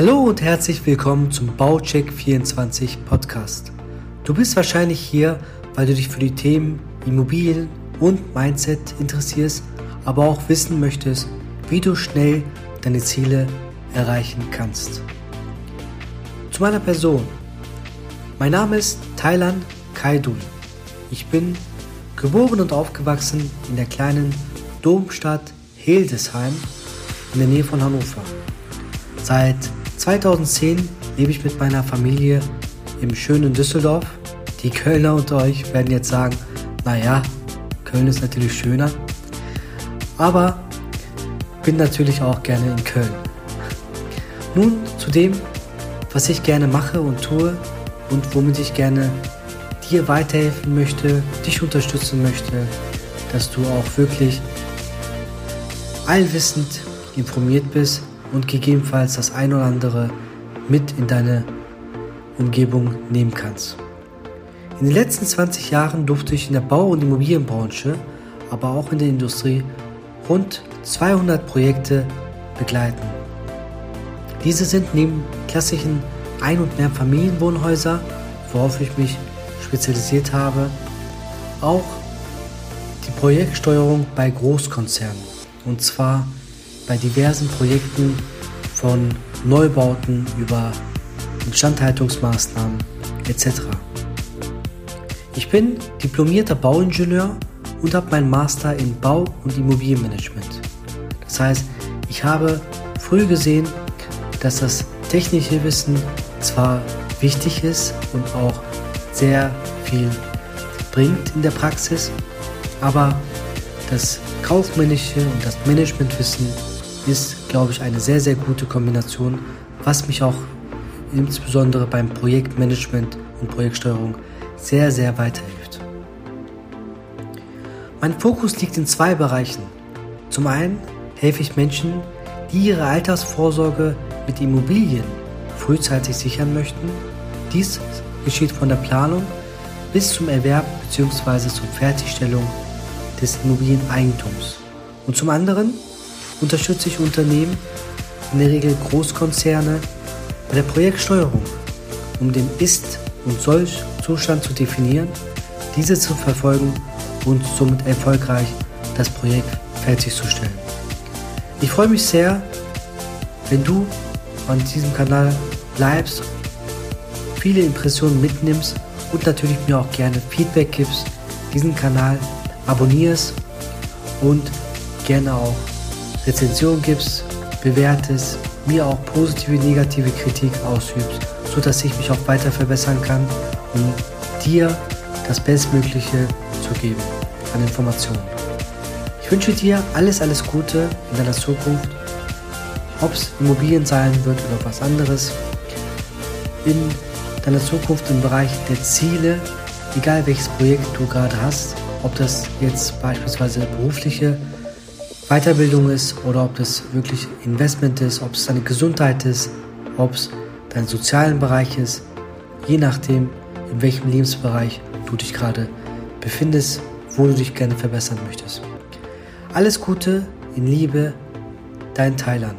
Hallo und herzlich willkommen zum Baucheck 24 Podcast. Du bist wahrscheinlich hier, weil du dich für die Themen Immobilien und Mindset interessierst, aber auch wissen möchtest, wie du schnell deine Ziele erreichen kannst. Zu meiner Person. Mein Name ist Thailand Kaidul. Ich bin geboren und aufgewachsen in der kleinen Domstadt Hildesheim in der Nähe von Hannover. Seit 2010 lebe ich mit meiner Familie im schönen Düsseldorf. Die Kölner unter euch werden jetzt sagen, naja, Köln ist natürlich schöner. Aber bin natürlich auch gerne in Köln. Nun zu dem, was ich gerne mache und tue und womit ich gerne dir weiterhelfen möchte, dich unterstützen möchte, dass du auch wirklich allwissend informiert bist und gegebenenfalls das ein oder andere mit in deine Umgebung nehmen kannst. In den letzten 20 Jahren durfte ich in der Bau- und Immobilienbranche, aber auch in der Industrie rund 200 Projekte begleiten. Diese sind neben klassischen Ein- und Mehrfamilienwohnhäuser, worauf ich mich spezialisiert habe, auch die Projektsteuerung bei Großkonzernen. Und zwar bei diversen Projekten von Neubauten über Instandhaltungsmaßnahmen etc. Ich bin diplomierter Bauingenieur und habe meinen Master in Bau- und Immobilienmanagement. Das heißt, ich habe früh gesehen, dass das technische Wissen zwar wichtig ist und auch sehr viel bringt in der Praxis, aber das kaufmännische und das Managementwissen ist, glaube ich, eine sehr, sehr gute Kombination, was mich auch insbesondere beim Projektmanagement und Projektsteuerung sehr, sehr weiterhilft. Mein Fokus liegt in zwei Bereichen. Zum einen helfe ich Menschen, die ihre Altersvorsorge mit Immobilien frühzeitig sichern möchten. Dies geschieht von der Planung bis zum Erwerb bzw. zur Fertigstellung des Immobilieneigentums. Und zum anderen unterstütze ich Unternehmen, in der Regel Großkonzerne, bei der Projektsteuerung, um den Ist- und Soll-Zustand zu definieren, diese zu verfolgen und somit erfolgreich das Projekt fertigzustellen. Ich freue mich sehr, wenn du an diesem Kanal bleibst, viele Impressionen mitnimmst und natürlich mir auch gerne Feedback gibst, diesen Kanal abonnierst und gerne auch Rezension gibst, bewertest, mir auch positive, negative Kritik ausübst, sodass ich mich auch weiter verbessern kann, um dir das Bestmögliche zu geben an Informationen. Ich wünsche dir alles, alles Gute in deiner Zukunft, ob es Immobilien sein wird oder was anderes, in deiner Zukunft im Bereich der Ziele, egal welches Projekt du gerade hast, ob das jetzt beispielsweise berufliche Weiterbildung ist oder ob das wirklich Investment ist, ob es deine Gesundheit ist, ob es dein sozialen Bereich ist, je nachdem, in welchem Lebensbereich du dich gerade befindest, wo du dich gerne verbessern möchtest. Alles Gute in Liebe, dein Thailand.